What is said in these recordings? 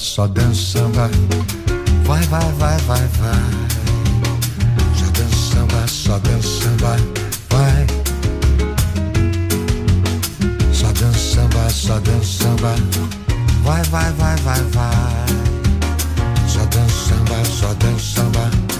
Só dança samba. Vai, vai, vai, vai, vai. Só dança samba, só dança samba. Vai. Só dança samba, só dança samba. Vai, vai, vai, vai, vai. Só dança samba, só dança samba.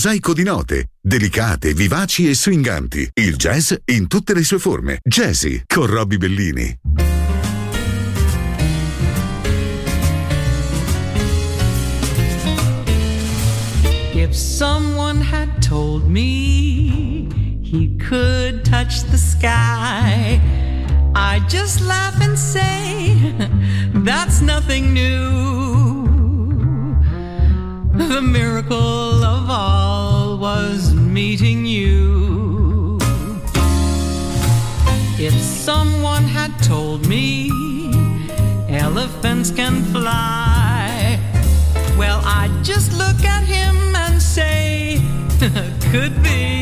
Mosaico di note, delicate, vivaci e swinganti. Il jazz in tutte le sue forme. Jazzy con Robbie Bellini. If someone had told me he could touch the sky, I'd just laugh and say, That's nothing new. The miracle of all was meeting you. If someone had told me elephants can fly, well, I'd just look at him and say, could be.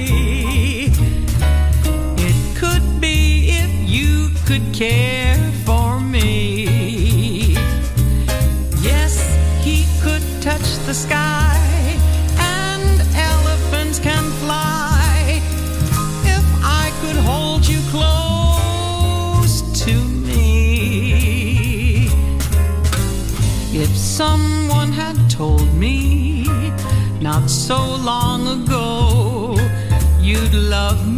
The sky, and elephants can fly. If I could hold you close to me. If someone had told me not so long ago you'd love me